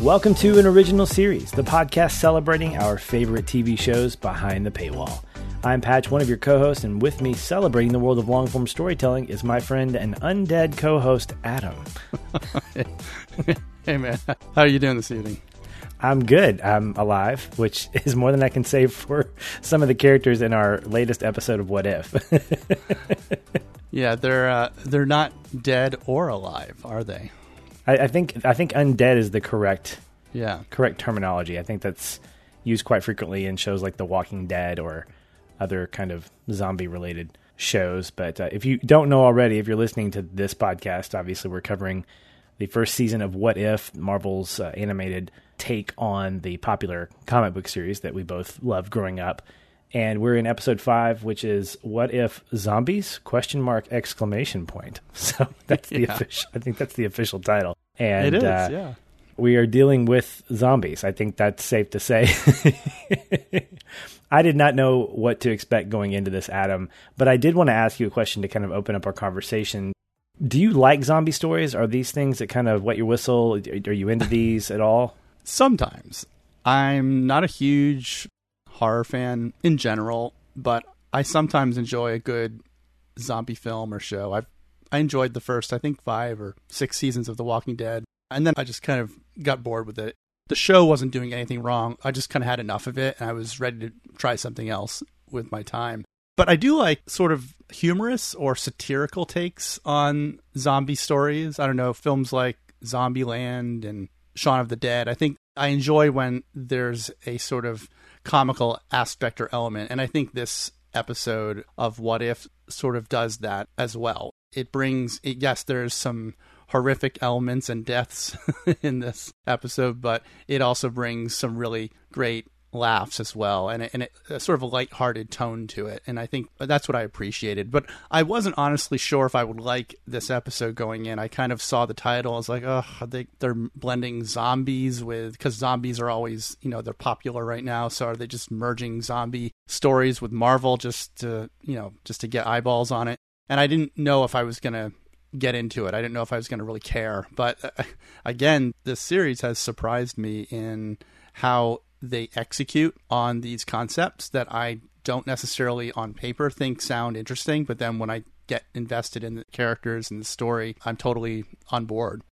Welcome to an original series, the podcast celebrating our favorite TV shows behind the paywall. I'm Patch, one of your co hosts, and with me celebrating the world of long form storytelling is my friend and undead co host, Adam. hey, man. How are you doing this evening? I'm good. I'm alive, which is more than I can say for some of the characters in our latest episode of What If. yeah, they're uh, they're not dead or alive, are they? I, I think I think undead is the correct yeah correct terminology. I think that's used quite frequently in shows like The Walking Dead or other kind of zombie related shows. But uh, if you don't know already, if you're listening to this podcast, obviously we're covering the first season of What If, Marvel's uh, animated take on the popular comic book series that we both loved growing up. And we're in episode five, which is "What if zombies?" question mark exclamation point. So that's the yeah. official. I think that's the official title. And it is, uh, yeah. We are dealing with zombies. I think that's safe to say. I did not know what to expect going into this, Adam, but I did want to ask you a question to kind of open up our conversation. Do you like zombie stories? Are these things that kind of wet your whistle? Are you into these at all? Sometimes. I'm not a huge horror fan in general, but I sometimes enjoy a good zombie film or show. I've I enjoyed the first, I think, five or six seasons of The Walking Dead, and then I just kind of got bored with it the show wasn't doing anything wrong. I just kind of had enough of it and I was ready to try something else with my time. But I do like sort of humorous or satirical takes on zombie stories. I don't know, films like Zombieland and Shaun of the Dead. I think I enjoy when there's a sort of comical aspect or element. And I think this episode of What If sort of does that as well. It brings, it, yes, there's some horrific elements and deaths in this episode, but it also brings some really great laughs as well and, and it, a sort of a light-hearted tone to it and i think that's what i appreciated but i wasn't honestly sure if i would like this episode going in i kind of saw the title i was like oh they, they're blending zombies with because zombies are always you know they're popular right now so are they just merging zombie stories with marvel just to you know just to get eyeballs on it and i didn't know if i was going to get into it. I didn't know if I was going to really care. But uh, again, this series has surprised me in how they execute on these concepts that I don't necessarily on paper think sound interesting, but then when I get invested in the characters and the story, I'm totally on board.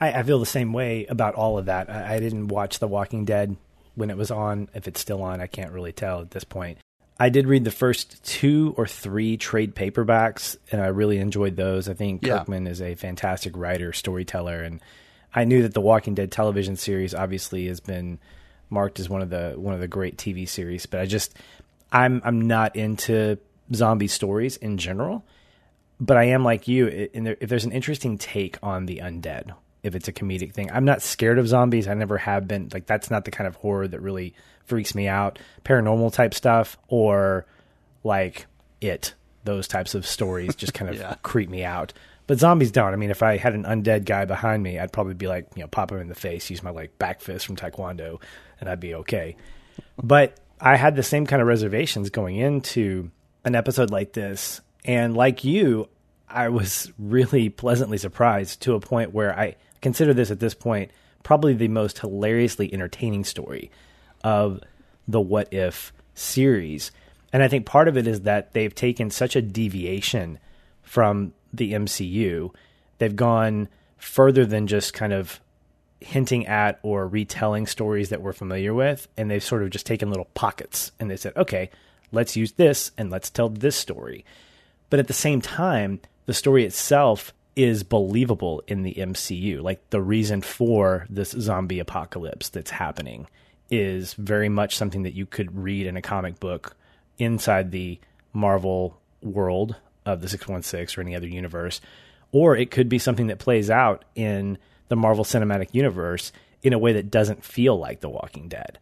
I, I feel the same way about all of that. I, I didn't watch The Walking Dead when it was on. If it's still on, I can't really tell at this point. I did read the first two or three trade paperbacks, and I really enjoyed those. I think yeah. Kirkman is a fantastic writer, storyteller, and I knew that the Walking Dead television series obviously has been marked as one of the one of the great TV series. But I just I'm I'm not into zombie stories in general, but I am like you. if there's an interesting take on the undead, if it's a comedic thing, I'm not scared of zombies. I never have been. Like that's not the kind of horror that really freaks me out. Paranormal type stuff or like it, those types of stories just kind of yeah. creep me out. But zombies don't. I mean, if I had an undead guy behind me, I'd probably be like, you know, pop him in the face, use my like back fist from Taekwondo, and I'd be okay. But I had the same kind of reservations going into an episode like this. And like you, I was really pleasantly surprised to a point where I consider this at this point probably the most hilariously entertaining story of the What If series. And I think part of it is that they've taken such a deviation from the MCU. They've gone further than just kind of hinting at or retelling stories that we're familiar with. And they've sort of just taken little pockets and they said, okay, let's use this and let's tell this story. But at the same time, the story itself is believable in the MCU. Like the reason for this zombie apocalypse that's happening is very much something that you could read in a comic book inside the Marvel world of the 616 or any other universe. Or it could be something that plays out in the Marvel Cinematic Universe in a way that doesn't feel like The Walking Dead.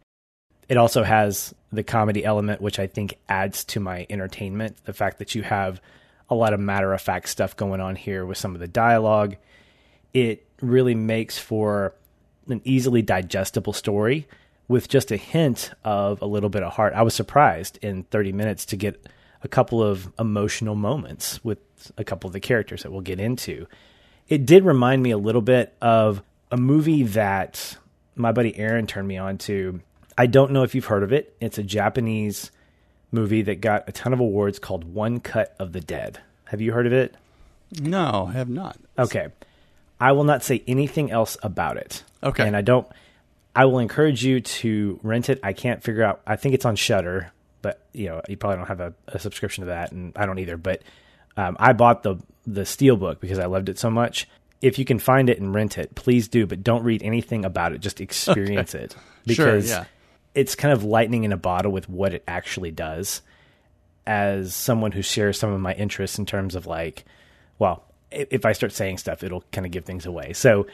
It also has the comedy element, which I think adds to my entertainment. The fact that you have a lot of matter of fact stuff going on here with some of the dialogue. It really makes for an easily digestible story with just a hint of a little bit of heart. I was surprised in 30 minutes to get a couple of emotional moments with a couple of the characters that we'll get into. It did remind me a little bit of a movie that my buddy Aaron turned me on to. I don't know if you've heard of it. It's a Japanese movie that got a ton of awards called One Cut of the Dead. Have you heard of it? No, I have not. Okay. I will not say anything else about it. Okay. And I don't I will encourage you to rent it. I can't figure out I think it's on Shudder, but you know, you probably don't have a, a subscription to that and I don't either, but um, I bought the the Steelbook because I loved it so much. If you can find it and rent it, please do, but don't read anything about it. Just experience Okay. it Sure, because yeah. it's kind of lightning in a bottle with what it actually does. As someone who shares some of my interests in terms of like, well, if I start saying stuff, it'll kind of give things away. So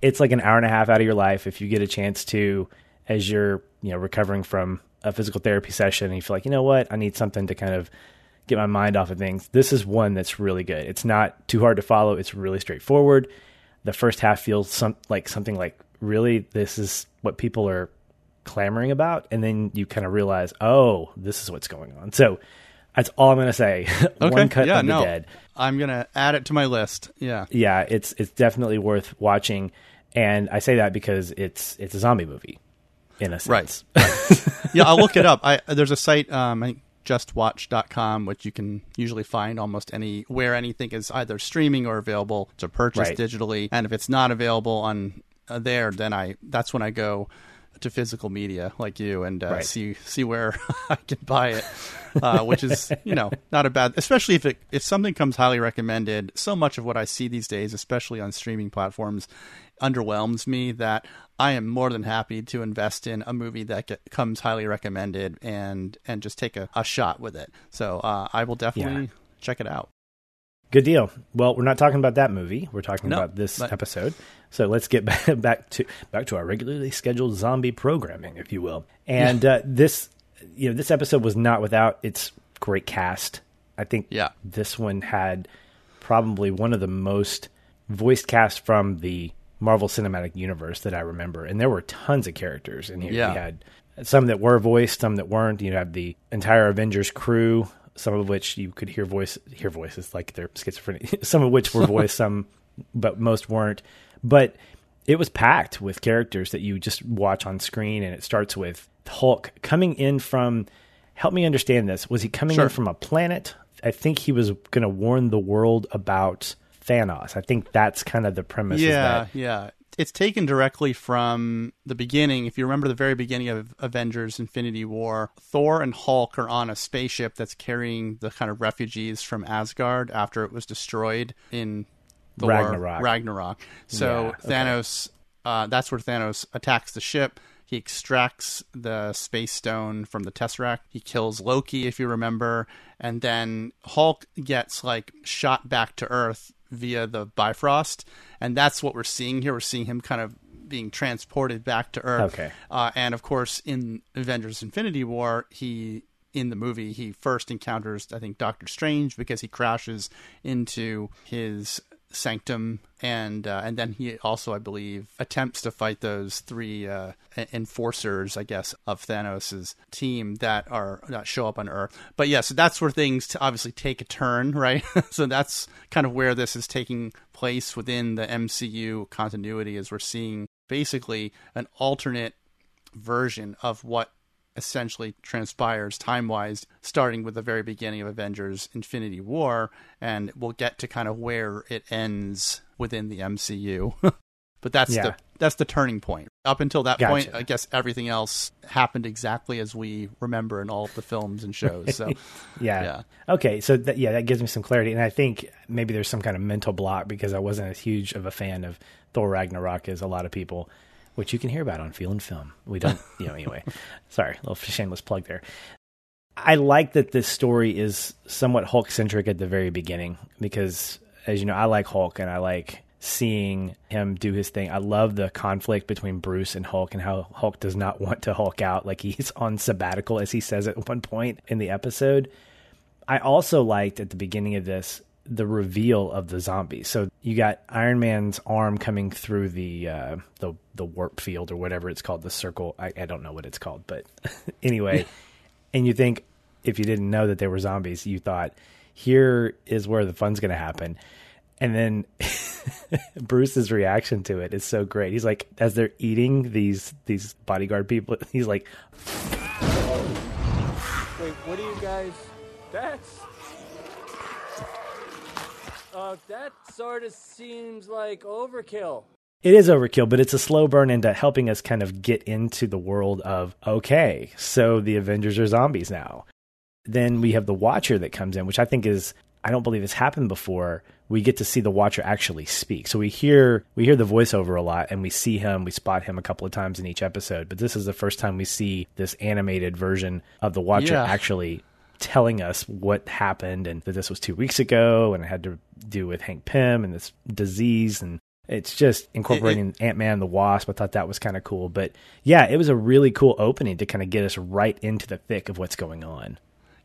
it's like an hour and a half out of your life if you get a chance to, as you're you know recovering from a physical therapy session, and you feel like you know what, I need something to kind of get my mind off of things. This is one that's really good. It's not too hard to follow. It's really straightforward. The first half feels some like something like really this is what people are clamoring about, and then you kind of realize, oh, this is what's going on. So that's all I'm going to say. Okay. one cut yeah, of the no. dead. I'm gonna add it to my list. Yeah. Yeah, it's it's definitely worth watching, and I say that because it's it's a zombie movie, in a sense. Right. yeah, I'll look it up. I there's a site um I think justwatch.com which you can usually find almost any where anything is either streaming or available to purchase Right. digitally. And if it's not available on uh, there, then I that's when I go to physical media like you and uh, Right. see see where I can buy it, uh, which is you know not a bad. Especially if it if something comes highly recommended. So much of what I see these days, especially on streaming platforms, underwhelms me that I am more than happy to invest in a movie that get, comes highly recommended and and just take a, a shot with it. So uh, I will definitely Yeah. check it out. Good deal. Well, we're not talking about that movie. We're talking No, about this but- episode. So let's get back, back to back to our regularly scheduled zombie programming, if you will. And uh, this, you know, this episode was not without its great cast. I think Yeah. this one had probably one of the most voiced cast from the Marvel Cinematic Universe that I remember, and there were tons of characters in here. Yeah. We had some that were voiced, some that weren't. You have the entire Avengers crew, some of which you could hear voice hear voices like they're schizophrenic. some of which were voiced, some but most weren't. But it was packed with characters that you just watch on screen, and it starts with Hulk coming in from. Help me understand this. Was he coming Sure. in from a planet? I think he was going to warn the world about Thanos. I think that's kind of the premise. Yeah, that- yeah. It's taken directly from the beginning. If you remember the very beginning of Avengers Infinity War, Thor and Hulk are on a spaceship that's carrying the kind of refugees from Asgard after it was destroyed in Thor Ragnarok. Ragnarok. So Yeah, okay. Thanos, uh, that's where Thanos attacks the ship. He extracts the space stone from the Tesseract. He kills Loki, if you remember, and then Hulk gets like shot back to Earth via the Bifrost, and that's what we're seeing here. We're seeing him kind of being transported back to Earth. Okay. Uh, and of course, in Avengers: Infinity War, he in the movie he first encounters I think Doctor Strange because he crashes into his sanctum and uh, and then he also I believe attempts to fight those three uh, enforcers I guess of Thanos's team that are that show up on Earth. But yeah, so that's where things obviously take a turn, right? so that's kind of where this is taking place within the MCU continuity as we're seeing basically an alternate version of what essentially transpires time wise, starting with the very beginning of Avengers Infinity War, and we'll get to kind of where it ends within the MCU. but that's Yeah. the that's the turning point. Up until that point, I guess everything else happened exactly as we remember in all of the films and shows. So Yeah. Yeah. Okay. So that, yeah, that gives me some clarity, and I think maybe there's some kind of mental block because I wasn't as huge of a fan of Thor Ragnarok as a lot of people, which you can hear about on Feel and Film. We don't, you know. Anyway, sorry, little shameless plug there. I like that this story is somewhat Hulk centric at the very beginning because, as you know, I like Hulk and I like seeing him do his thing. I love the conflict between Bruce and Hulk and how Hulk does not want to Hulk out. Like he's on sabbatical, as he says at one point in the episode. I also liked at the beginning of this the reveal of the zombies. So you got Iron Man's arm coming through the uh, the the warp field or whatever it's called, the circle. I, I don't know what it's called, but anyway, and you think if you didn't know that they were zombies, you thought here is where the fun's going to happen. And then Bruce's reaction to it is so great. He's like, as they're eating these these bodyguard people, he's like, Wait, what do you guys? That's. Uh, that sort of seems like overkill. It is overkill, but it's a slow burn into helping us kind of get into the world of okay, so the Avengers are zombies now. Then we have the Watcher that comes in, which I think is I don't believe has happened before. We get to see the Watcher actually speak. So we hear we hear the voiceover a lot and we see him, we spot him a couple of times in each episode, but this is the first time we see this animated version of the Watcher Yeah. actually telling us what happened and that this was two weeks ago and it had to do with Hank Pym and this disease and it's just incorporating Ant Man and the Wasp. I thought that was kind of cool. But yeah, it was a really cool opening to kind of get us right into the thick of what's going on.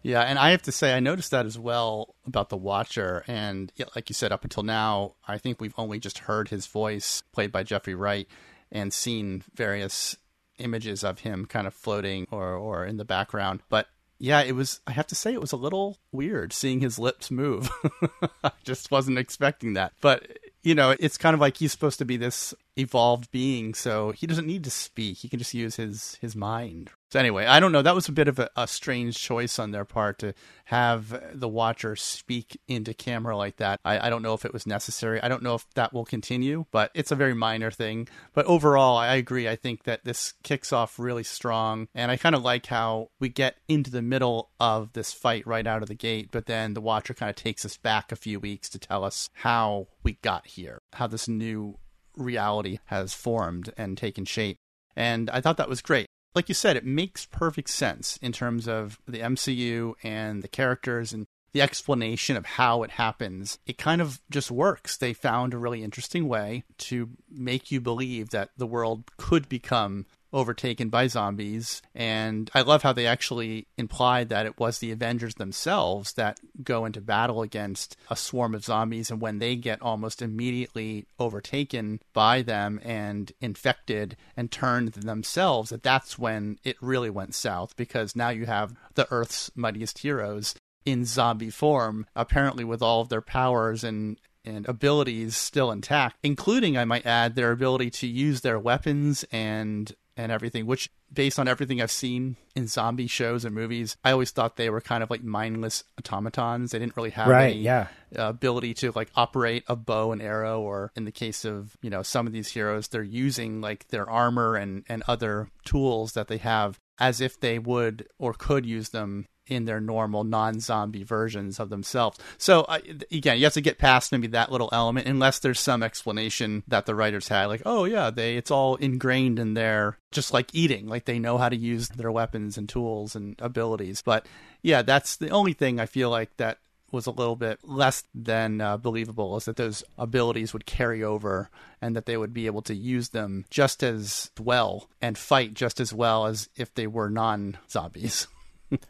Yeah, and I have to say, I noticed that as well about the Watcher. And like you said, up until now, I think we've only just heard his voice played by Jeffrey Wright and seen various images of him kind of floating or, or in the background. But yeah, it was, I have to say, it was a little weird seeing his lips move. I just wasn't expecting that. But, you know, it's kind of like he's supposed to be this evolved being, so he doesn't need to speak. He can just use his, his mind. So anyway, I don't know. That was a bit of a, a strange choice on their part to have the watcher speak into camera like that. I, I don't know if it was necessary. I don't know if that will continue, but it's a very minor thing. But overall, I agree. I think that this kicks off really strong, and I kind of like how we get into the middle of this fight right out of the gate, but then the watcher kind of takes us back a few weeks to tell us how we got here, how this new reality has formed and taken shape. And I thought that was great like you said, it makes perfect sense in terms of the MCU and the characters and the explanation of how it happens. It kind of just works. They found a really interesting way to make you believe that the world could become overtaken by zombies. And I love how they actually implied that it was the Avengers themselves that go into battle against a swarm of zombies. And when they get almost immediately overtaken by them and infected and turned themselves, that that's when it really went south because now you have the Earth's mightiest heroes in zombie form, apparently with all of their powers and and abilities still intact, including, I might add, their ability to use their weapons and and everything, which based on everything I've seen in zombie shows and movies, I always thought they were kind of like mindless automatons. They didn't really have Right, any yeah. uh, ability to like operate a bow and arrow, or in the case of you know some of these heroes, they're using like their armor and and other tools that they have as if they would or could use them in their normal non-zombie versions of themselves. So uh, again, you have to get past maybe that little element, unless there's some explanation that the writers had, like, oh yeah, they it's all ingrained in their just like eating, like they know how to use their weapons and tools and abilities. But yeah, that's the only thing I feel like that was a little bit less than uh, believable is that those abilities would carry over and that they would be able to use them just as well and fight just as well as if they were non zombies.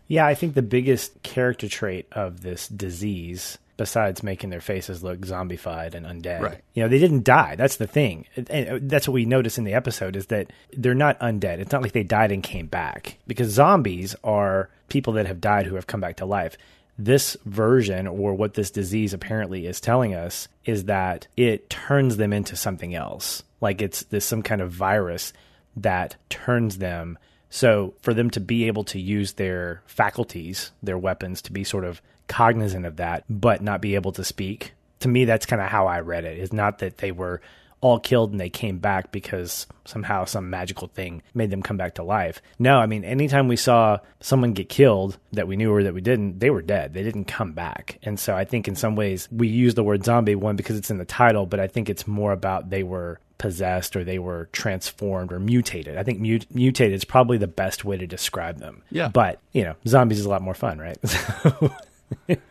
Yeah, I think the biggest character trait of this disease, besides making their faces look zombified and undead, Right. you know, they didn't die. That's the thing. And that's what we notice in the episode is that they're not undead. It's not like they died and came back because zombies are people that have died who have come back to life. This version, or what this disease apparently is telling us, is that it turns them into something else. Like it's this some kind of virus that turns them so for them to be able to use their faculties, their weapons, to be sort of cognizant of that, but not be able to speak, to me, that's kind of how I read. It's not that they were all killed and they came back because somehow some magical thing made them come back to life. No, I mean, anytime we saw someone get killed that we knew or that we didn't, they were dead. They didn't come back. And so I think in some ways we use the word zombie, one, because it's in the title, but I think it's more about they were possessed or they were transformed or mutated. I think mut- mutated is probably the best way to describe them. Yeah. But, you know, zombies is a lot more fun, right?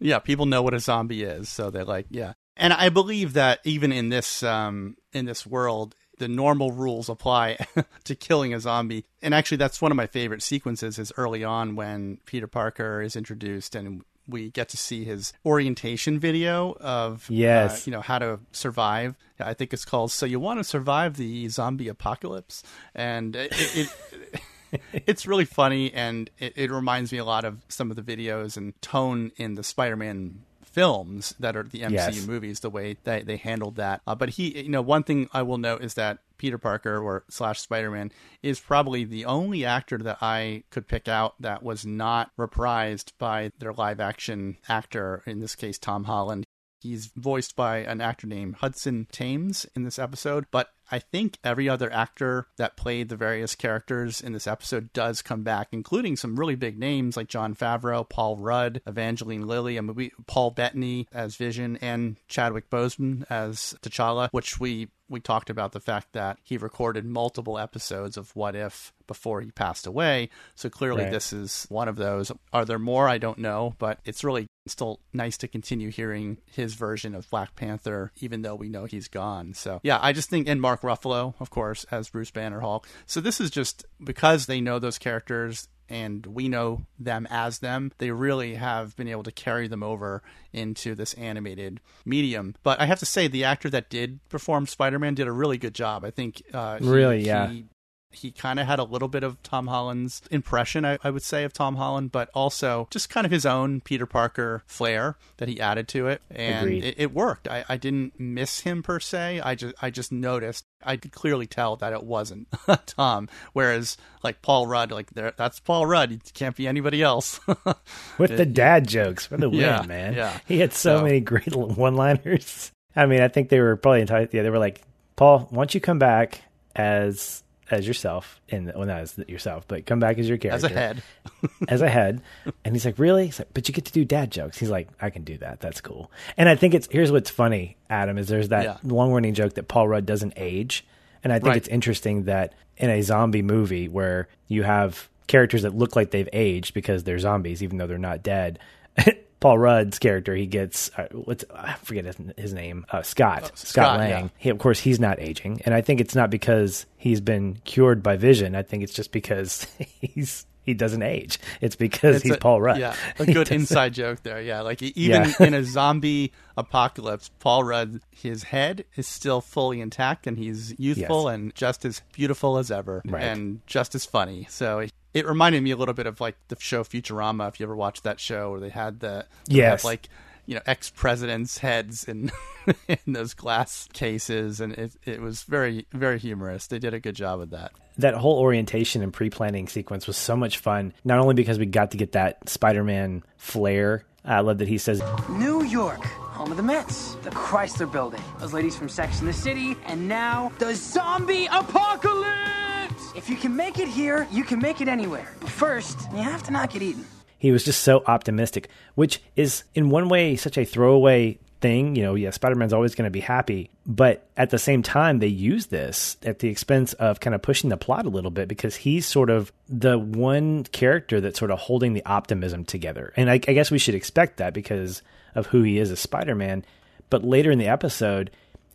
yeah, people know what a zombie is, so they're like, yeah. And I believe that even in this um, in this world, the normal rules apply to killing a zombie. And actually, that's one of my favorite sequences. Is early on when Peter Parker is introduced and we get to see his orientation video of Yes. uh, you know how to survive. I think it's called "So You Want to Survive the Zombie Apocalypse," and it. it, it it's really funny and it, it reminds me a lot of some of the videos and tone in the Spider-Man films that are the MCU Yes. movies, the way that they handled that. Uh, but he, you know, one thing I will note is that Peter Parker or slash Spider Man is probably the only actor that I could pick out that was not reprised by their live action actor, in this case, Tom Holland. He's voiced by an actor named Hudson Thames in this episode, but I think every other actor that played the various characters in this episode does come back, including some really big names like Jon Favreau, Paul Rudd, Evangeline Lilly, we, Paul Bettany as Vision, and Chadwick Boseman as T'Challa, which we we talked about the fact that he recorded multiple episodes of What If before he passed away. So clearly, Right. this is one of those. Are there more? I don't know, but it's really still nice to continue hearing his version of Black Panther, even though we know he's gone. So yeah, I just think, and Mark Ruffalo, of course, as Bruce Banner Hulk. So this is just because they know those characters and we know them as them, they really have been able to carry them over into this animated medium. But I have to say, the actor that did perform Spider Man did a really good job. I think uh, he- Really, yeah. he he kind of had a little bit of Tom Holland's impression, I, I would say, of Tom Holland, but also just kind of his own Peter Parker flair that he added to it, and it, it worked. I, I didn't miss him per se. I just I just noticed. I could clearly tell that it wasn't Tom. Whereas like Paul Rudd, like there, that's Paul Rudd. It can't be anybody else. with the dad jokes for the win, Yeah, man. yeah. He had so, So- many great one-liners. I mean, I think they were probably entitled. Yeah, they were like, Paul, why don't you come back as as yourself in well not as yourself, but come back as your character As a head, as a head. And he's like, really? He's like, but you get to do dad jokes. He's like, I can do that. That's cool. And I think it's here's what's funny, Adam, is there's that Yeah. long running joke that Paul Rudd doesn't age. And I think Right. it's interesting that in a zombie movie where you have characters that look like they've aged because they're zombies, even though they're not dead. Paul Rudd's character, he gets uh, what's I forget his, his name, uh, Scott. Scott, Scott, Lang. yeah. He, of course, he's not aging, and I think it's not because he's been cured by Vision. I think it's just because he's he doesn't age. It's because It's he's a- Paul Rudd. Yeah, a good inside joke there. Yeah, like even Yeah. in a zombie apocalypse, Paul Rudd, his head is still fully intact, and he's youthful Yes. and just as beautiful as ever, Right. and just as funny. So. It, it reminded me a little bit of like the show Futurama. If you ever watched that show, where they had the they Yes. have, like you know ex presidents' heads in in those glass cases, and it it was very very humorous. They did a good job with that. that whole orientation and pre-planning sequence was so much fun. Not only because we got to get that Spider-Man flair. I love that he says, New York, home of the Mets, the Chrysler Building, those ladies from Sex and the City, and now the zombie apocalypse! If you can make it here, you can make it anywhere. But first, you have to not get eaten. he was just so optimistic, which is in one way such a throwaway thing. You know, yeah, Spider Man's always going to be happy, but at the same time, they use this at the expense of kind of pushing the plot a little bit because he's sort of the one character that's sort of holding the optimism together. And I, I guess we should expect that because of who he is as Spider Man. But later in the episode,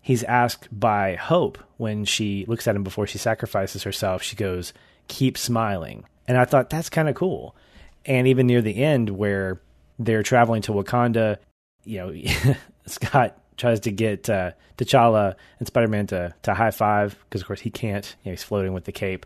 he's asked by Hope when she looks at him before she sacrifices herself, she goes, Keep smiling. And I thought that's kind of cool. And even near the end, where they're traveling to Wakanda, you know, Scott tries to get uh, T'Challa and Spider Man to, to high five because, of course, he can't. You know, he's floating with the cape.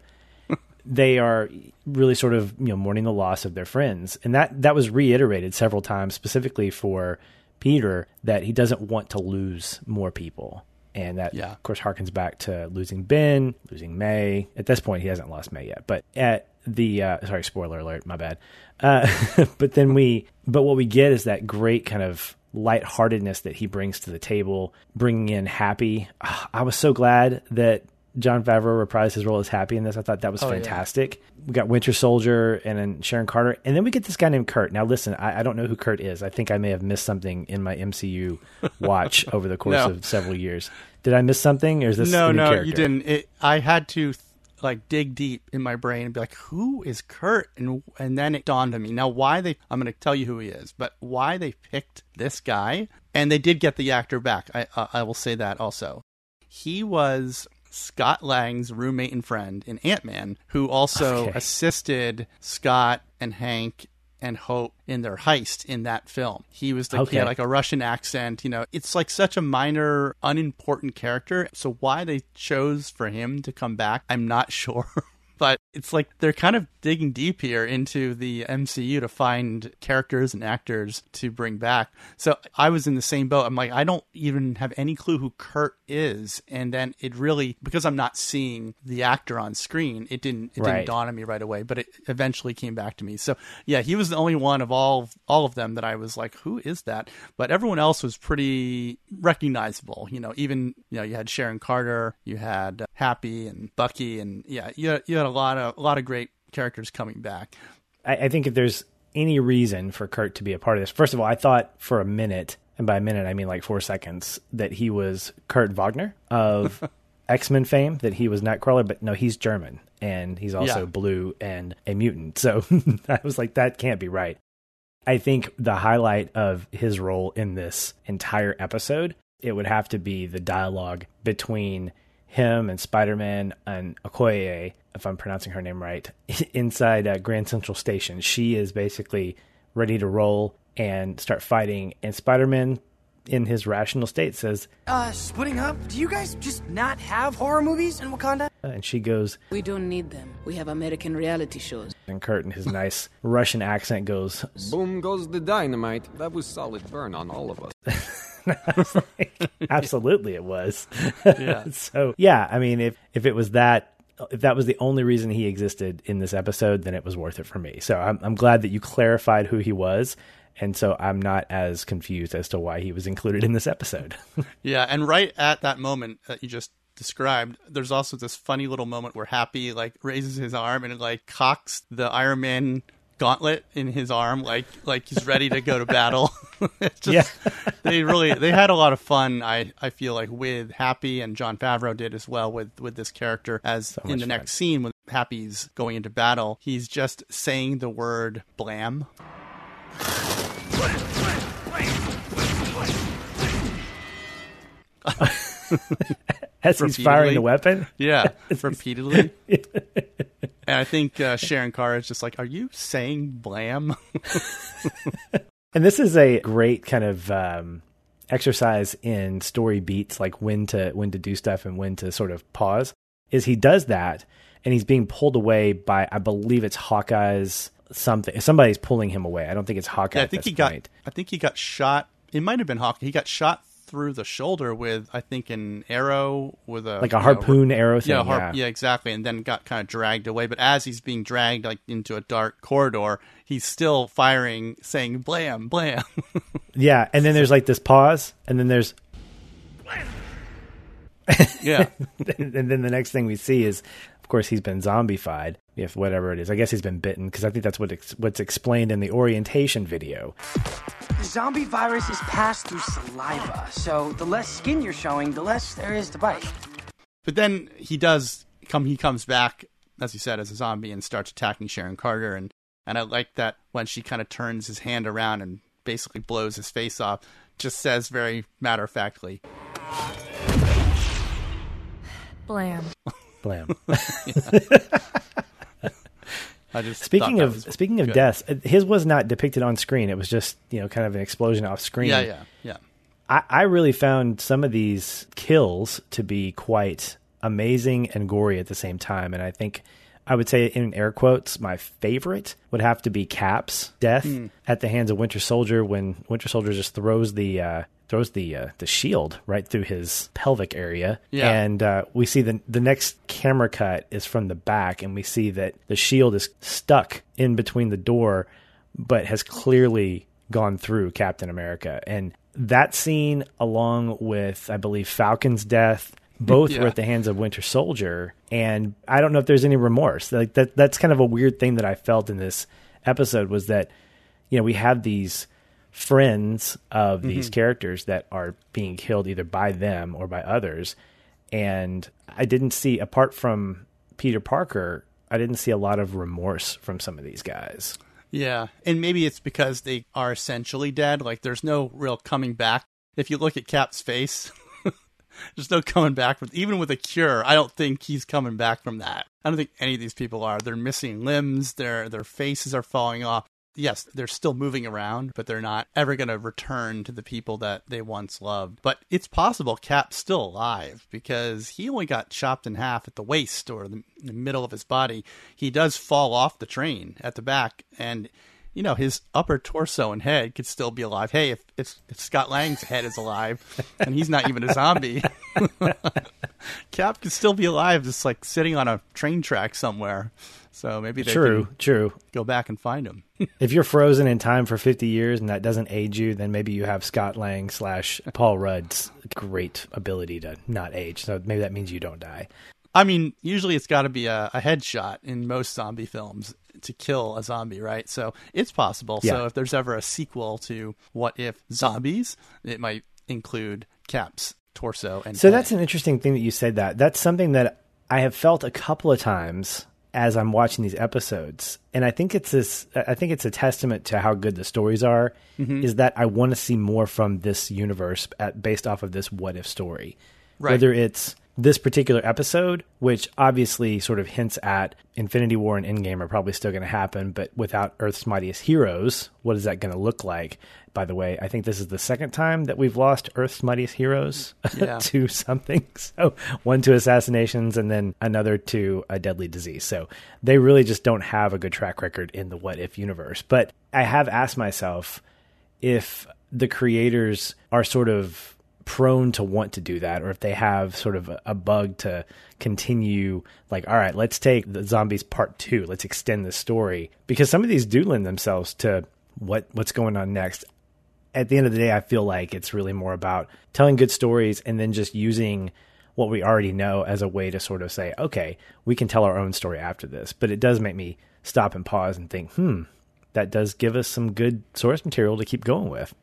they are really sort of you know mourning the loss of their friends, and that that was reiterated several times, specifically for Peter, that he doesn't want to lose more people. And that, Yeah. of course, harkens back to losing Ben, losing May. At this point, he hasn't lost May yet, but at the uh, sorry, spoiler alert, my bad. Uh, but then we, but what we get is that great kind of lightheartedness that he brings to the table, bringing in Happy. Ah, I was so glad that Jon Favreau reprised his role as Happy in this. I thought that was Oh, yeah. fantastic. We got Winter Soldier and then Sharon Carter, and then we get this guy named Kurt. Now, listen, I, I don't know who Kurt is. I think I may have missed something in my MCU watch over the course No. of several years. Did I miss something, or is this no, no, character? you didn't. It, I had to like dig deep in my brain and be like, "Who is Kurt?" And and then it dawned on me. Now, why they? I'm going to tell you who he is, but why they picked this guy? And they did get the actor back. I uh, I will say that also. He was Scott Lang's roommate and friend in Ant Man, who also Okay. assisted Scott and Hank and Hope in their heist in that film. He was the he had like a Russian accent. You know, it's like such a minor, unimportant character. So why they chose for him to come back, I'm not sure. But it's like they're kind of digging deep here into the MCU to find characters and actors to bring back. So I was in the same boat. I'm like, I don't even have any clue who Kurt is. And then it really, because I'm not seeing the actor on screen, it didn't it Right. didn't dawn on me right away. But it eventually came back to me. So yeah, he was the only one of all all of them that I was like, who is that? But everyone else was pretty recognizable. You know, even you know you had Sharon Carter, you had Happy and Bucky, and yeah, you had, you had a lot of a lot of great characters coming back. I, I think if there's any reason for Kurt to be a part of this, first of all, I thought for a minute, and by a minute I mean like four seconds, that he was Kurt Wagner of X Men fame, that he was Nightcrawler, but no, he's German and he's also Yeah. blue and a mutant. So I was like, that can't be right. I think the highlight of his role in this entire episode, it would have to be the dialogue between him and Spider Man and Okoye, if I'm pronouncing her name right, inside uh, Grand Central Station. She is basically ready to roll and start fighting, and Spider Man, in his rational state, says, Uh, splitting up? Do you guys just not have horror movies in Wakanda? and she goes, We don't need them. We have American reality shows. and Kurt, in his nice Russian accent, goes, Boom goes the dynamite. That was solid burn on all of us. Absolutely, it was. Yeah. so yeah, I mean, if if it was that, if that was the only reason he existed in this episode, then it was worth it for me. So I'm I'm glad that you clarified who he was, and so I'm not as confused as to why he was included in this episode. Yeah, and right at that moment that you just described, there's also this funny little moment where Happy like raises his arm and like cocks the Iron Man gauntlet in his arm like like he's ready to go to battle. just they really they had a lot of fun I I feel like with Happy and Jon Favreau did as well with with this character as in the fun. next scene when Happy's going into battle, he's just saying the word blam. as he's firing the weapon. Yeah, repeatedly. and I think uh, Sharon Carr is just like, "Are you saying blam?" And this is a great kind of um, exercise in story beats, like when to when to do stuff and when to sort of pause. Is he does that, and he's being pulled away by, I believe it's Hawkeye's something. Somebody's pulling him away. I don't think it's Hawkeye. Yeah, I think he got. point. I think he got shot. It might have been Hawkeye. He got shot through the shoulder with, I think, an arrow with a like a you know, harpoon arrow thing. Yeah, Yeah, harp, yeah, exactly. And then got kind of dragged away. But as he's being dragged like into a dark corridor, he's still firing, saying "blam, blam." Yeah, and then there's like this pause, and then there's, yeah, and then the next thing we see is, course, he's been zombified. If whatever it is, I guess he's been bitten because I think that's what ex- what's explained in the orientation video. The zombie virus is passed through saliva, so the less skin you're showing, the less there is to bite. But then he does come. He comes back, as you said, as a zombie and starts attacking Sharon Carter. And and I like that when she kind of turns his hand around and basically blows his face off. Just says very matter of factly, Blam. Blam. I just Speaking of speaking of good. deaths, uh, his was not depicted on screen. It was just you know kind of an explosion off screen. Yeah, yeah, yeah. I, I really found some of these kills to be quite amazing and gory at the same time, and I think I would say in air quotes my favorite would have to be Cap's death Hmm. at the hands of Winter Soldier when Winter Soldier just throws the uh, throws the uh, the shield right through his pelvic area, Yeah. and uh, we see the the next camera cut is from the back, and we see that the shield is stuck in between the door, but has clearly gone through Captain America, and that scene, along with I believe Falcon's death, both Yeah. were at the hands of Winter Soldier, and I don't know if there's any remorse. Like that, that's kind of a weird thing that I felt in this episode was that you know we have these friends of mm-hmm. these characters that are being killed either by them or by others and i didn't see apart from peter parker i didn't see a lot of remorse from some of these guys Yeah, and maybe it's because they are essentially dead. Like, there's no real coming back. If you look at Cap's face, there's no coming back. With even with a cure, I don't think he's coming back from that. I don't think any of these people are. They're missing limbs. Their their faces are falling off. yes, they're still moving around, but they're not ever going to return to the people that they once loved. But it's possible Cap's still alive because he only got chopped in half at the waist or the, the middle of his body. He does fall off the train at the back, and you know his upper torso and head could still be alive. Hey, if if, if Scott Lang's head is alive and he's not even a zombie, Cap could still be alive, just like sitting on a train track somewhere. So maybe they True, true. go back and find him. If you're frozen in time for 50 years and that doesn't age you, then maybe you have Scott Lang slash Paul Rudd's great ability to not age. So maybe that means you don't die. I mean, usually it's got to be a, a headshot in most zombie films to kill a zombie, right? So it's possible. Yeah. So if there's ever a sequel to What If Zombies, it might include Cap's torso and So head. that's an interesting thing that you said that. That's something that I have felt a couple of times as I'm watching these episodes. And I think it's this I think it's a testament to how good the stories are Mm-hmm. is that I want to see more from this universe at, based off of this what if story. Right. Whether it's this particular episode, which obviously sort of hints at Infinity War and Endgame are probably still going to happen, but without Earth's mightiest heroes, what is that going to look like? By the way, I think this is the second time that we've lost Earth's mightiest heroes Yeah. to something. So one to assassinations and then another to a deadly disease. So they really just don't have a good track record in the what if universe. But I have asked myself if the creators are sort of prone to want to do that or if they have sort of a, bug to continue like all right let's take the zombies part two let's extend the story because some of these do lend themselves to what what's going on next at the end of the day, I feel like it's really more about telling good stories and then just using what we already know as a way to sort of say, okay, we can tell our own story after this. But it does make me stop and pause and think, hmm, that does give us some good source material to keep going with.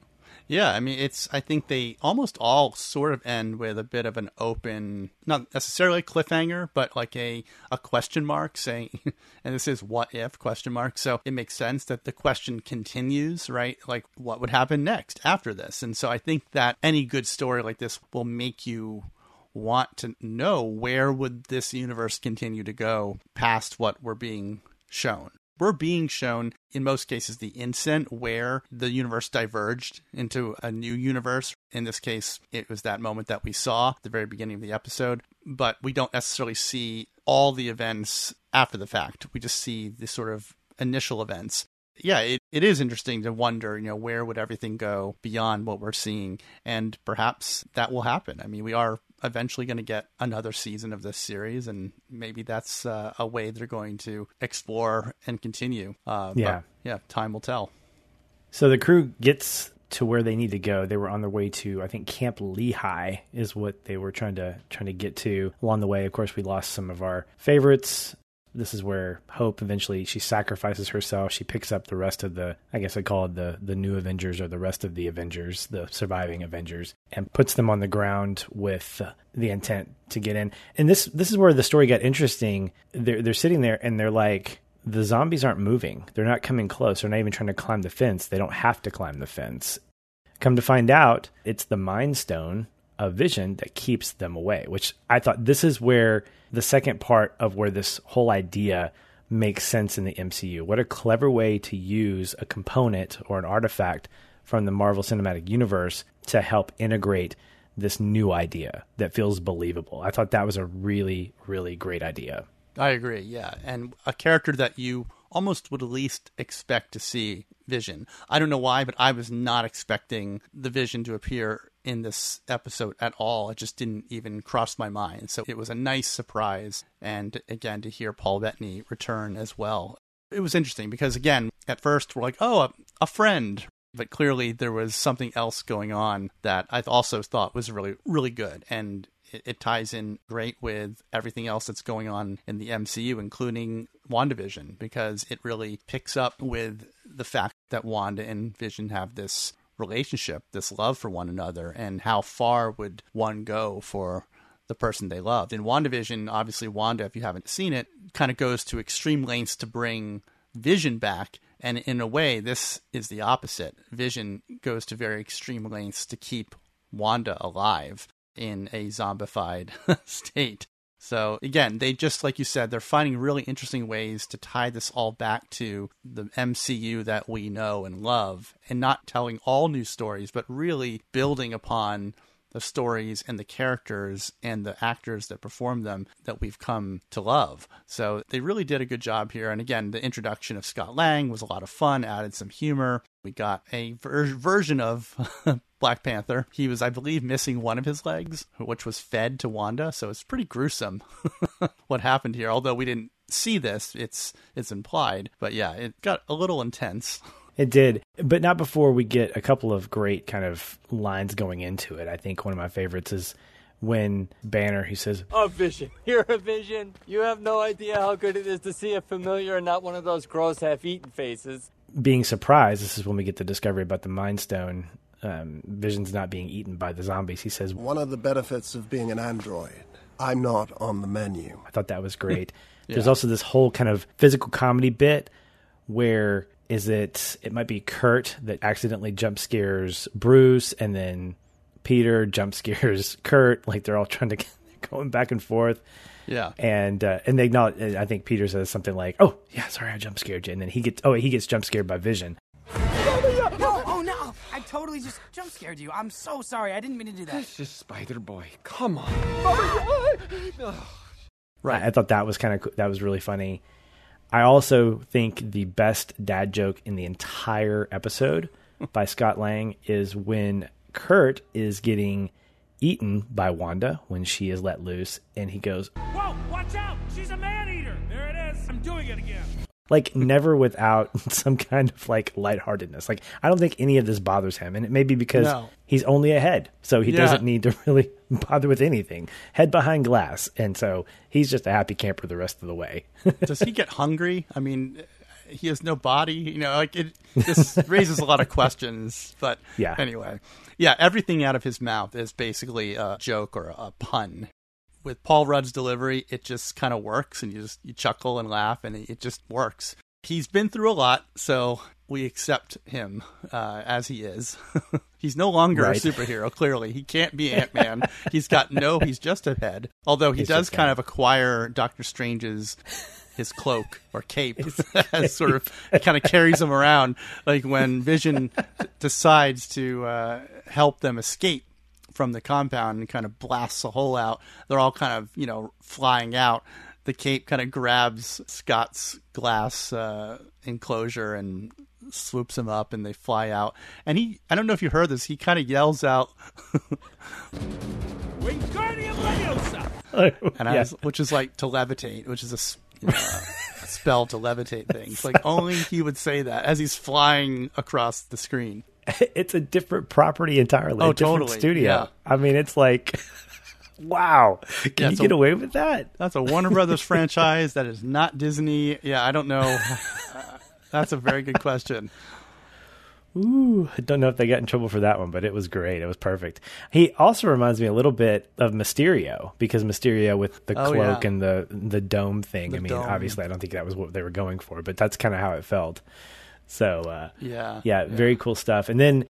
Yeah, I mean, it's. I think they almost all sort of end with a bit of an open, not necessarily a cliffhanger, but like a a question mark saying, and this is what if question mark. So it makes sense that the question continues, right? Like, what would happen next after this? And so I think that any good story like this will make you want to know where would this universe continue to go past what we're being shown we're being shown in most cases the instant where the universe diverged into a new universe in this case it was that moment that we saw at the very beginning of the episode but we don't necessarily see all the events after the fact we just see the sort of initial events yeah, it, it is interesting to wonder, you know, where would everything go beyond what we're seeing? And perhaps that will happen. I mean, we are eventually going to get another season of this series, and maybe that's uh, a way they're going to explore and continue. Uh, Yeah. yeah, time will tell. So the crew gets to where they need to go. They were on their way to, I think, Camp Lehigh is what they were trying to trying to get to. Along the way, of course, we lost some of our favorites. This is where Hope eventually she sacrifices herself. She picks up the rest of the, I guess I call it the the new Avengers or the rest of the Avengers, the surviving Avengers, and puts them on the ground with the intent to get in. And this this is where the story got interesting. They're they're sitting there and they're like, the zombies aren't moving. They're not coming close. They're not even trying to climb the fence. They don't have to climb the fence. Come to find out, it's the Mind Stone of Vision that keeps them away, which I thought this is where the second part of where this whole idea makes sense in the MCU. What a clever way to use a component or an artifact from the Marvel Cinematic Universe to help integrate this new idea that feels believable. I thought that was a really, really great idea. I agree, yeah. And a character that you almost would least expect to see Vision. I don't know why, but I was not expecting the Vision to appear in this episode at all. It just didn't even cross my mind. So it was a nice surprise. And again, to hear Paul Bettany return as well. It was interesting because, again, at first we're like, oh, a, a friend. But clearly there was something else going on that I also thought was really, really good. And it, it ties in great with everything else that's going on in the MCU, including WandaVision, because it really picks up with the fact that Wanda and Vision have this relationship, this love for one another, and how far would one go for the person they loved. In WandaVision, obviously, Wanda, if you haven't seen it, kind of goes to extreme lengths to bring Vision back. And in a way, this is the opposite. Vision goes to very extreme lengths to keep Wanda alive in a zombified state. So again, they just like you said, they're finding really interesting ways to tie this all back to the MCU that we know and love, and not telling all new stories, but really building upon the stories and the characters and the actors that perform them that we've come to love. So they really did a good job here. And again, the introduction of Scott Lang was a lot of fun, added some humor. We got a ver- version of Black Panther. He was, I believe, missing one of his legs, which was fed to Wanda. So it's pretty gruesome what happened here. Although we didn't see this, it's it's implied. But yeah, it got a little intense. It did, but not before we get a couple of great kind of lines going into it. I think one of my favorites is when Banner he says, A vision. You're a vision. You have no idea how good it is to see a familiar and not one of those gross half-eaten faces. Being surprised. This is when we get the discovery about the Mind Stone. Um, Vision's not being eaten by the zombies. He says, One of the benefits of being an android, I'm not on the menu. I thought that was great. There's also this whole kind of physical comedy bit where is it it might be Kurt that accidentally jump scares Bruce and then Peter jump scares Kurt like they're all trying to going back and forth Yeah. and uh, and they acknowledge I think Peter says something like oh yeah sorry I jump scared you and then he gets oh he gets jump scared by Vision No, oh no! I totally just jump scared you. I'm so sorry. I didn't mean to do that. It's just Spider Boy. Come on. Right. I thought that was kind of that was really funny. I also think the best dad joke in the entire episode by Scott Lang is when Kurt is getting eaten by Wanda when she is let loose, and he goes Whoa, watch out! She's a man eater! There it is. I'm doing it again. like never without some kind of like lightheartedness. Like I don't think any of this bothers him, and it may be because No. he's only a head, so he Yeah. doesn't need to really bother with anything. Head behind glass, and so he's just a happy camper the rest of the way. Does he get hungry? I mean, he has no body. You know, like it. This raises a lot of questions. But Yeah. Anyway, yeah, everything out of his mouth is basically a joke or a pun. With Paul Rudd's delivery, it just kind of works, and you just you chuckle and laugh, and it, it just works. He's been through a lot, so we accept him uh, as he is. he's no longer Right. a superhero. Clearly, he can't be Ant Man. he's got no. He's just a head. Although he He's does kind of acquire Doctor Strange's his cloak or cape as sort of kind of carries him around like when vision decides to uh, help them escape from the compound and kind of blasts a hole out they're all kind of you know flying out the cape kind of grabs scott's glass uh, enclosure and swoops him up and they fly out and he i don't know if you heard this he kind of yells out Wingardium Leviosa! and I Yeah. was, which is like to levitate, which is a, s- you know, spell to levitate things. Like only he would say that as he's flying across the screen. it's a different property entirely. Oh, a different totally, Studio. yeah. I mean, it's like, wow. Can Yeah, you get a- away with that? That's a Warner Brothers franchise that is not Disney. Yeah, I don't know. That's a very good question. Ooh, I don't know if they got in trouble for that one, but it was great. It was perfect. He also reminds me a little bit of Mysterio because Mysterio with the Oh, cloak yeah. and the the dome thing. The I mean, dome. obviously, I don't think that was what they were going for, but that's kind of how it felt. So, uh, Yeah, yeah, very cool stuff. And then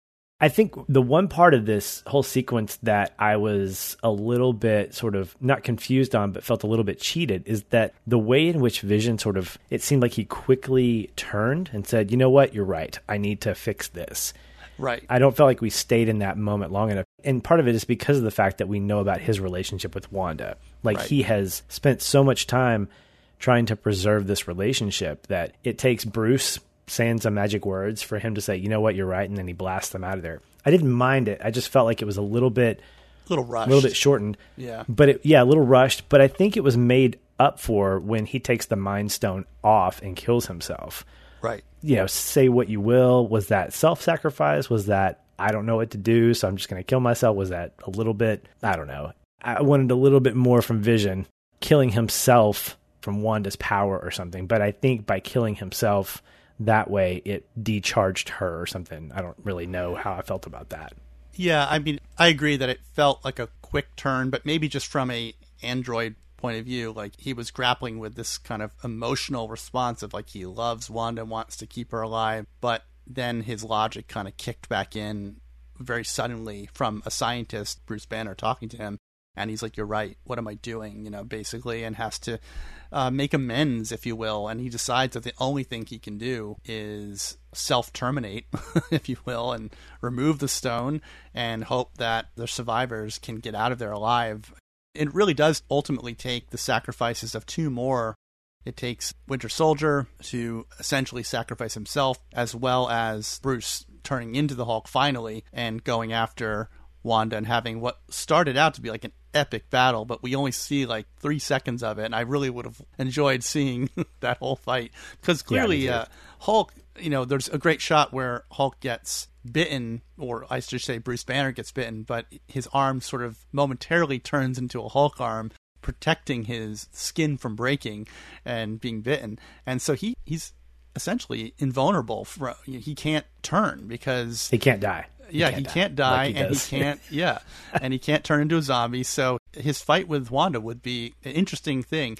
I think the one part of this whole sequence that I was a little bit sort of not confused on, but felt a little bit cheated is that the way in which Vision sort of, it seemed like he quickly turned and said, you know what, you're right. I need to fix this. Right. I don't feel like we stayed in that moment long enough. And part of it is because of the fact that we know about his relationship with Wanda. Like Right. he has spent so much time trying to preserve this relationship that it takes Bruce saying some magic words for him to say, you know what, you're right. And then he blasts them out of there. I didn't mind it. I just felt like it was a little bit, a little rushed. a little bit shortened. Yeah. But it, yeah, a little rushed. But I think it was made up for when he takes the Mind Stone off and kills himself Right. you know, say what you will. Was that self sacrifice? Was that I don't know what to do, so I'm just going to kill myself? Was that a little bit? I don't know. I wanted a little bit more from Vision, killing himself from Wanda's power or something. But I think by killing himself that way, it decharged her or something. I don't really know how I felt about that. Yeah, I mean, I agree that it felt like a quick turn, but maybe just from a Android point of view, like he was grappling with this kind of emotional response of like he loves Wanda, wants to keep her alive, but then his logic kind of kicked back in very suddenly from a scientist, Bruce Banner, talking to him. and he's like, "You're right. What am I doing?" You know, basically, and has to uh, make amends, if you will. And he decides that the only thing he can do is self terminate, if you will, and remove the stone and hope that the survivors can get out of there alive. It really does ultimately take the sacrifices of two more. It takes Winter Soldier to essentially sacrifice himself, as well as Bruce turning into the Hulk finally and going after Wanda and having what started out to be like an epic battle, but we only see like three seconds of it. And I really would have enjoyed seeing that whole fight because clearly, Yeah, uh, Hulk, you know, there's a great shot where Hulk gets bitten, or I should say Bruce Banner gets bitten, but his arm sort of momentarily turns into a Hulk arm. Protecting his skin from breaking and being bitten, and so he he's essentially invulnerable. For, he can't turn because He can't die. Yeah, he can't die, like he and he can't. Yeah, and he can't turn into a zombie. So his fight with Wanda would be an interesting thing.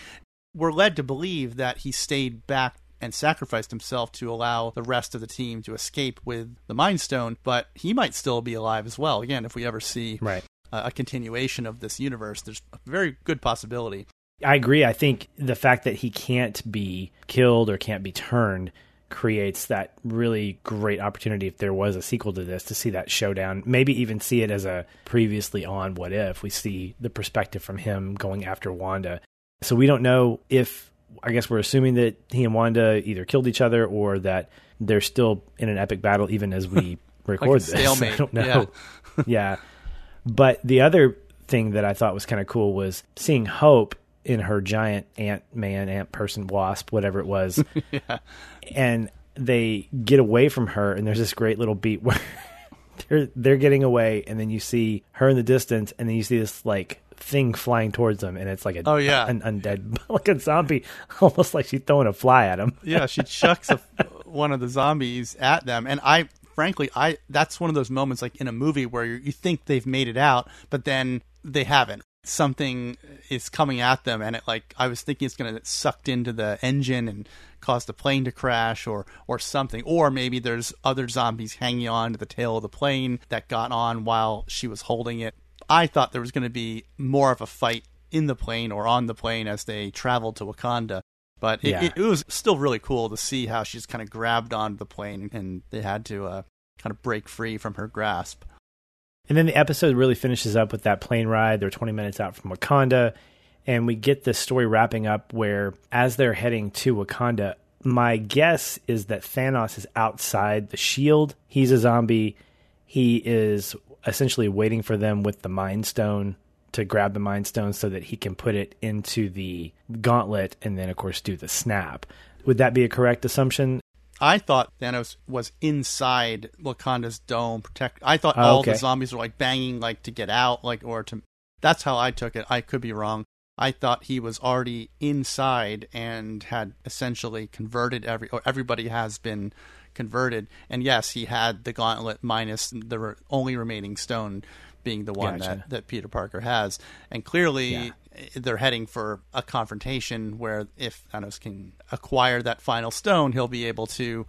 We're led to believe that he stayed back and sacrificed himself to allow the rest of the team to escape with the Mind Stone, but he might still be alive as well. Again, if we ever see Right. a, a continuation of this universe, there's a very good possibility. I agree. I think the fact that he can't be killed or can't be turned creates that really great opportunity if there was a sequel to this to see that showdown maybe even see it as a previously on what if. We see the perspective from him going after wanda. So we don't know if i guess we're assuming that he and wanda either killed each other or that they're still in an epic battle even as we record this. Stalemate, i don't know. Yeah. But the other thing that I thought was kind of cool was seeing Hope in her giant ant man, ant person, wasp, whatever it was. And they get away from her, and there's this great little beat where they're they're getting away, and then you see her in the distance, and then you see this like thing flying towards them, and it's like a Oh, yeah. an undead like a zombie, almost like she's throwing a fly at him. yeah, she chucks a, one of the zombies at them, and I, frankly, I that's one of those moments like in a movie where you, you think they've made it out, but then they haven't. Something is coming at them, and it like I was thinking it's going to get sucked into the engine and cause the plane to crash, or or something, or maybe there's other zombies hanging on to the tail of the plane that got on while she was holding it. I thought there was going to be more of a fight in the plane or on the plane as they traveled to Wakanda. But it, Yeah. it, it was still really cool to see how she's kind of grabbed onto the plane and they had to uh, kind of break free from her grasp. And then the episode really finishes up with that plane ride. They're 20 minutes out from Wakanda. And we get this story wrapping up where, as they're heading to Wakanda, my guess is that Thanos is outside the shield. He's a zombie. He is essentially waiting for them with the Mind Stone to grab the Mind Stone so that he can put it into the gauntlet and then, of course, do the snap. Would that be a correct assumption? I thought Thanos was inside Wakanda's dome protect. I thought Oh, all okay. the zombies were like banging like to get out, like or to. That's how I took it. I could be wrong. I thought he was already inside and had essentially converted every or everybody has been converted. And yes, he had the gauntlet minus the re- only remaining stone being the one Gotcha. that, that Peter Parker has. And clearly Yeah. They're heading for a confrontation where if Thanos can acquire that final stone, he'll be able to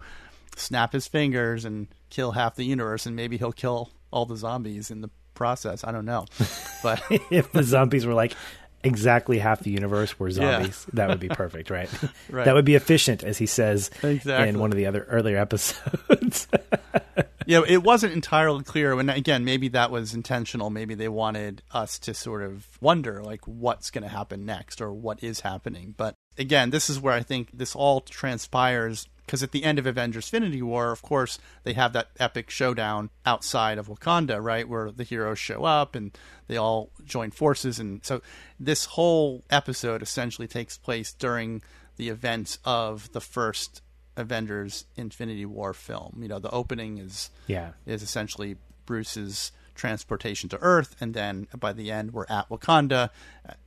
snap his fingers and kill half the universe and maybe he'll kill all the zombies in the process. I don't know. But if the zombies were like exactly half the universe were Yeah. zombies, that would be perfect, right? Right. That would be efficient, as he says Exactly. in one of the other earlier episodes. yeah, it wasn't entirely clear. And again, maybe that was intentional. Maybe they wanted us to sort of wonder, like, what's going to happen next or what is happening. But again, this is where I think this all transpires. Because at the end of Avengers Infinity War, of course, they have that epic showdown outside of Wakanda, right? Where the heroes show up and they all join forces. And so this whole episode essentially takes place during the events of the first Avengers Infinity War film. You know, the opening is Yeah. is essentially Bruce's transportation to Earth, and then by the end we're at Wakanda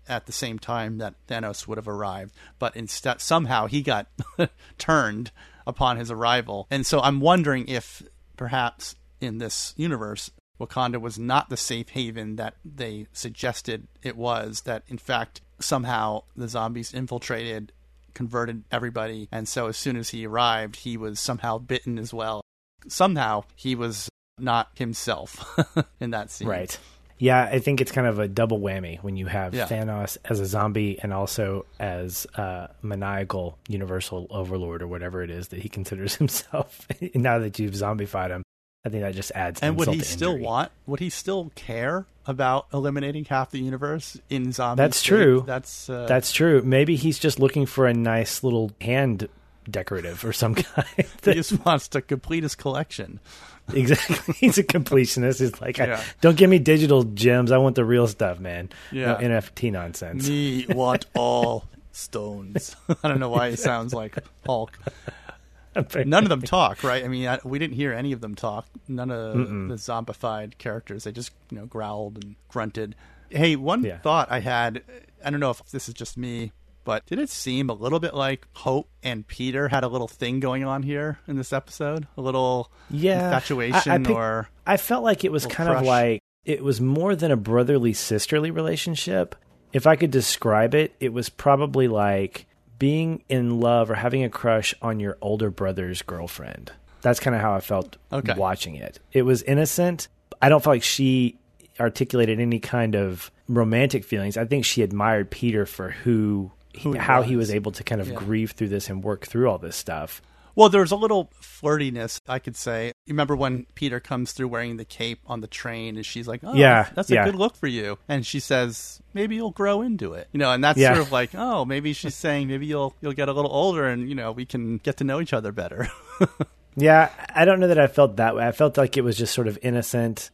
at the same time that Thanos would have arrived. But instead, somehow he got turned upon his arrival, and so I'm wondering if perhaps in this universe. Wakanda was not the safe haven that they suggested it was, that in fact, somehow the zombies infiltrated converted everybody. And so as soon as he arrived, he was somehow bitten as well. Somehow he was not himself in that scene. right. Yeah, I think it's kind of a double whammy when you have Yeah. Thanos as a zombie and also as uh, maniacal universal overlord or whatever it is that he considers himself. now that you've zombified him, I think that just adds. And would he still want? Would he still care about eliminating half the universe in zombie? That's true. That's uh, That's true. Maybe he's just looking for a nice little hand decorative or some kind. he just wants to complete his collection. exactly. He's a completionist. He's like, I- don't give me digital gems. I want the real stuff, man. Yeah. No NFT nonsense. Me want all stones. I don't know why it sounds like Hulk. None of them talk, right? I mean, I, we didn't hear any of them talk. None of Mm-mm. the zombified characters. They just, you know, growled and grunted. Hey, one Yeah. thought I had. I don't know if this is just me, but did it seem a little bit like Hope and Peter had a little thing going on here in this episode? A little yeah infatuation I, I picked- or I felt like it was kind of like it was more than a brotherly sisterly relationship. If I could describe it, it was probably like being in love or having a crush on your older brother's girlfriend. That's kind of how I felt Okay. watching it. It was innocent. I don't feel like she articulated any kind of romantic feelings. I think she admired Peter for Who he how he was. was able to kind of Yeah. grieve through this and work through all this stuff. Well, there's a little flirtiness, I could say. You remember when Peter comes through wearing the cape on the train, and she's like, "Oh, Yeah, that's a yeah. good look for you," and she says, "Maybe you'll grow into it," you know, and that's Yeah. sort of like, "Oh, maybe she's saying maybe you'll you'll get a little older, and you know, we can get to know each other better." Yeah, I don't know that I felt that way. I felt like it was just sort of innocent.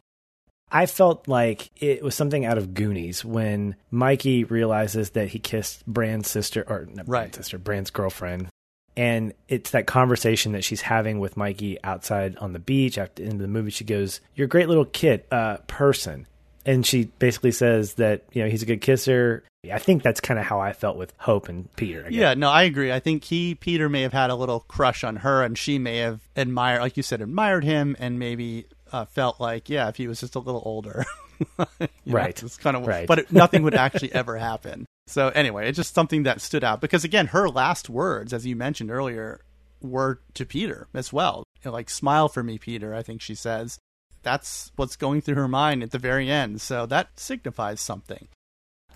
I felt like it was something out of Goonies when Mikey realizes that he kissed Brand's sister, or not Right. Brand's sister, Brand's girlfriend. And it's that conversation that she's having with Mikey outside on the beach. After the end of the movie, she goes, "You're a great little kid, uh, person," and she basically says that you know he's a good kisser. I think that's kind of how I felt with Hope and Peter. I guess. yeah, no, I agree. I think he Peter may have had a little crush on her, and she may have admired, like you said, admired him, and maybe uh, felt like, yeah, if he was just a little older, You know, Right. It's kind of, Right. but it, nothing would actually ever happen. So anyway, it's just something that stood out because again, her last words, as you mentioned earlier, were to Peter as well. You know, like "smile for me, Peter." I think she says. That's what's going through her mind at the very end. So that signifies something.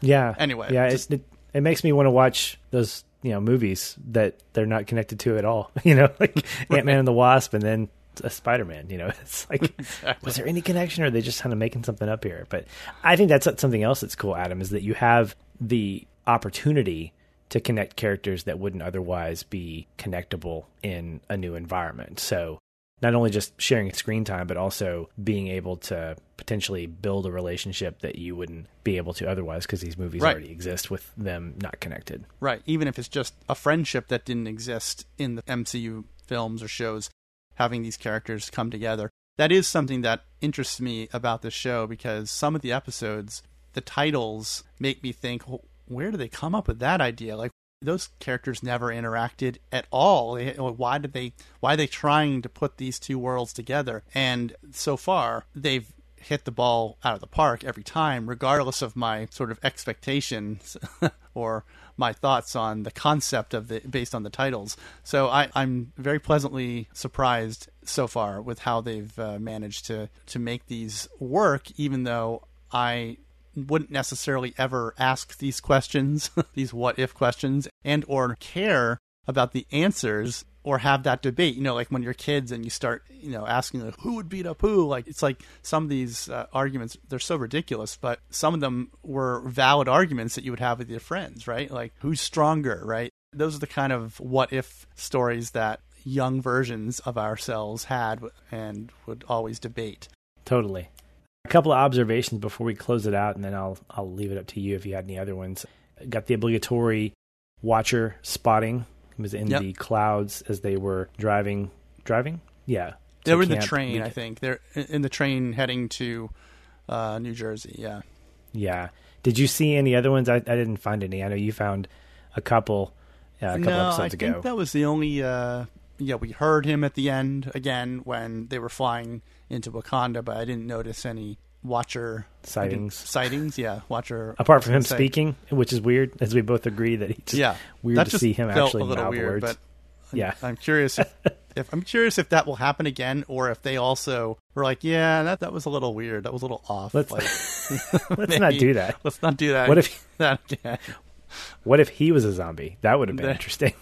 Yeah. Anyway, yeah, just- it, it it makes me want to watch those you know movies that they're not connected to at all. You know, like Ant Man and the Wasp, and then a Spider Man. You know, it's like was there any connection, or are they just kind of making something up here? But I think that's something else that's cool, Adam, is that you have the opportunity to connect characters that wouldn't otherwise be connectable in a new environment. So not only just sharing screen time, but also being able to potentially build a relationship that you wouldn't be able to otherwise because these movies Right. already exist with them not connected. Right. Even if it's just a friendship that didn't exist in the MCU films or shows, having these characters come together. That is something that interests me about this show because some of the episodes, the titles make me think, "Well, where do they come up with that idea? Like, those characters never interacted at all. Why did they? Why are they trying to put these two worlds together? And so far, they've hit the ball out of the park every time, regardless of my sort of expectations or my thoughts on the concept of the based on the titles. So I, I'm very pleasantly surprised so far with how they've uh, managed to to make these work, even though I wouldn't necessarily ever ask these questions, these what if questions, and or care about the answers or have that debate. You know, like when you're kids and you start, you know, asking like, who would beat up who. Like it's like some of these uh, arguments they're so ridiculous, but some of them were valid arguments that you would have with your friends, right? Like who's stronger, right? Those are the kind of what if stories that young versions of ourselves had and would always debate. Totally. A couple of observations before we close it out, and then I'll I'll leave it up to you if you had any other ones. Got the obligatory watcher spotting. Was in Yep. the clouds as they were driving. Driving? Yeah. They were in the train, We- I think. They're in the train heading to uh, New Jersey. Yeah. Yeah. Did you see any other ones? I, I didn't find any. I know you found a couple uh, a couple no, episodes I ago. think that was the only. Uh, yeah, we heard him at the end again when they were flying into Wakanda, but I didn't notice any Watcher Sightings. Sightings, yeah. Watcher. Apart from him say- speaking, which is weird, as we both agree that he just yeah, weird that to see him actually a little weird. words. But Yeah. I'm curious if If I'm curious if that will happen again, or if they also were like, "Yeah, that that was a little weird. That was a little off." Let's like, let's not do that. Let's not do that. What if- that again? What if he was a zombie? That would have been interesting.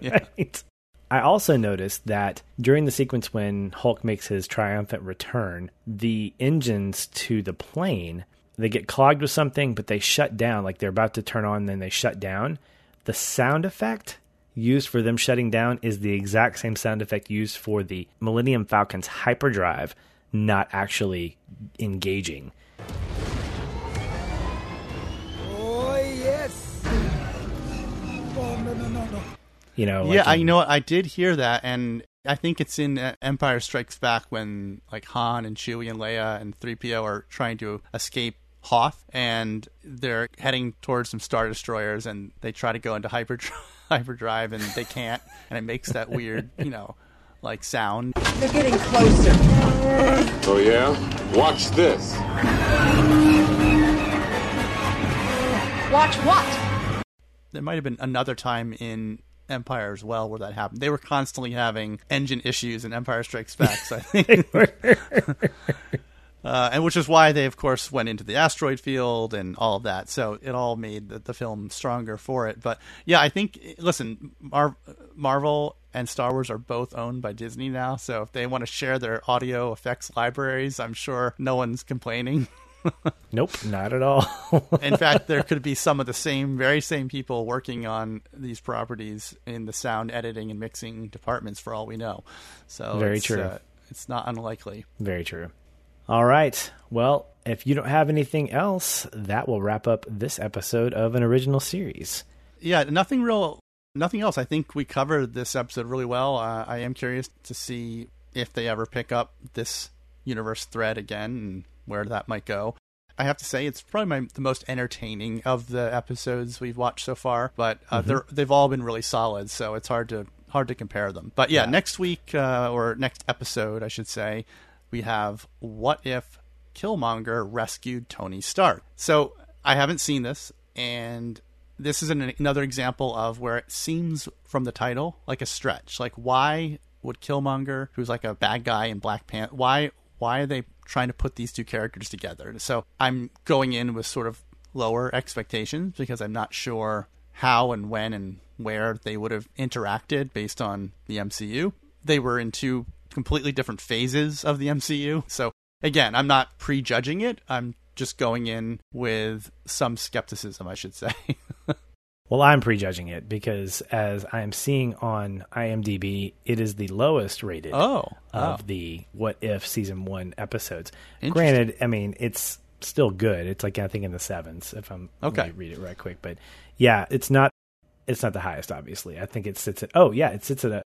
Yeah. Right? I also noticed that during the sequence when Hulk makes his triumphant return, the engines to the plane they get clogged with something, but they shut down. Like they're about to turn on, then they shut down. The sound effect used for them shutting down is the exact same sound effect used for the Millennium Falcon's hyperdrive, not actually engaging. You know, like yeah, I in- know. what, I did hear that, and I think it's in uh, Empire Strikes Back when like Han and Chewie and Leia and 3PO are trying to escape Hoth, and they're heading towards some star destroyers, and they try to go into hyperdrive, hyperdrive, and they can't, and it makes that weird, you know, like sound. They're getting closer. Oh, yeah? Watch this. Watch what? There might have been another time in Empire as well where that happened. They were constantly having engine issues in Empire Strikes Back, so I think. Uh, and which is why they, of course, went into the asteroid field and all of that. So it all made the, the film stronger for it. But yeah, I think, listen, Mar- Marvel and Star Wars are both owned by Disney now. So if they want to share their audio effects libraries, I'm sure no one's complaining. Nope, not at all. In fact, there could be some of the same, very same people working on these properties in the sound editing and mixing departments, for all we know. So Very it's, true. Uh, it's not unlikely. Very true. All right. Well, if you don't have anything else, that will wrap up this episode of an original series. Yeah, nothing real, nothing else. I think we covered this episode really well. Uh, I am curious to see if they ever pick up this universe thread again and where that might go. I have to say it's probably my, the most entertaining of the episodes we've watched so far, but uh, they're they've all been really solid, so it's hard to hard to compare them. But yeah, Yeah. next week uh, or next episode, I should say, we have what if Killmonger rescued Tony Stark. So I haven't seen this, and this is an, another example of where it seems from the title like a stretch. Like, why would Killmonger, who's like a bad guy in Black Panther, why why are they trying to put these two characters together? So I'm going in with sort of lower expectations because I'm not sure how and when and where they would have interacted based on the MCU. They were in two completely different phases of the MCU. So again, I'm not prejudging it. I'm just going in with some skepticism, I should say. Well, I'm prejudging it because as I am seeing on IMDb, it is the lowest rated Oh, of the What If season one episodes. Granted, I mean it's still good. It's like I think in the sevens if I'm Okay. read it right quick. But yeah, it's not it's not the highest, obviously. I think it sits at oh yeah, it sits at a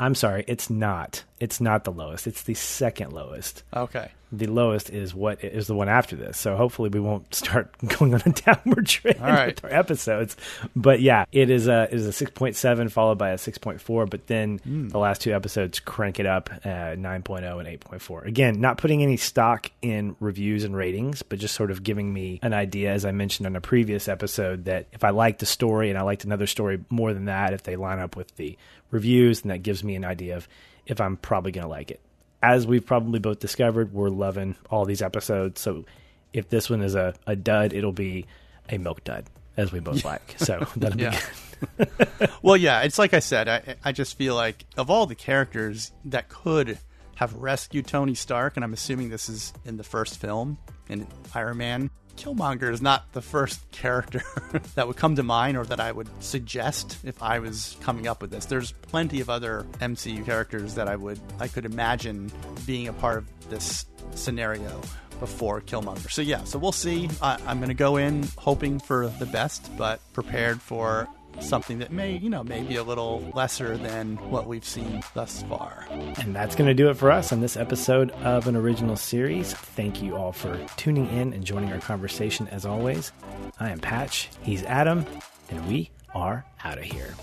I'm sorry, it's not. It's not the lowest. It's the second lowest. okay. The lowest is what is the one after this. So hopefully we won't start going on a downward trend All right. with our episodes. But yeah, it is a it is a six point seven followed by a six point four. But then Hmm. the last two episodes crank it up uh, nine and eight point four. Again, not putting any stock in reviews and ratings, but just sort of giving me an idea, as I mentioned on a previous episode, that if I liked the story and I liked another story more than that, if they line up with the reviews, then that gives me an idea of if I'm probably going to like it as we've probably both discovered, we're loving all these episodes. So if this one is a, a dud, it'll be a milk dud, as we both like. So that'll Yeah. be good. well, yeah, it's like I said. I, I just feel like of all the characters that could have rescued Tony Stark, and I'm assuming this is in the first film in Iron Man. Killmonger is not the first character that would come to mind or that I would suggest if I was coming up with this. There's plenty of other MCU characters that I would I could imagine being a part of this scenario before Killmonger. So yeah, so we'll see. I, I'm going to go in hoping for the best, but prepared for something that may, mm-hmm. you know, maybe a little lesser than what we've seen thus far. And that's going to do it for us on this episode of an original series. Thank you all for tuning in and joining our conversation as always. I am Patch, he's Adam, and we are out of here.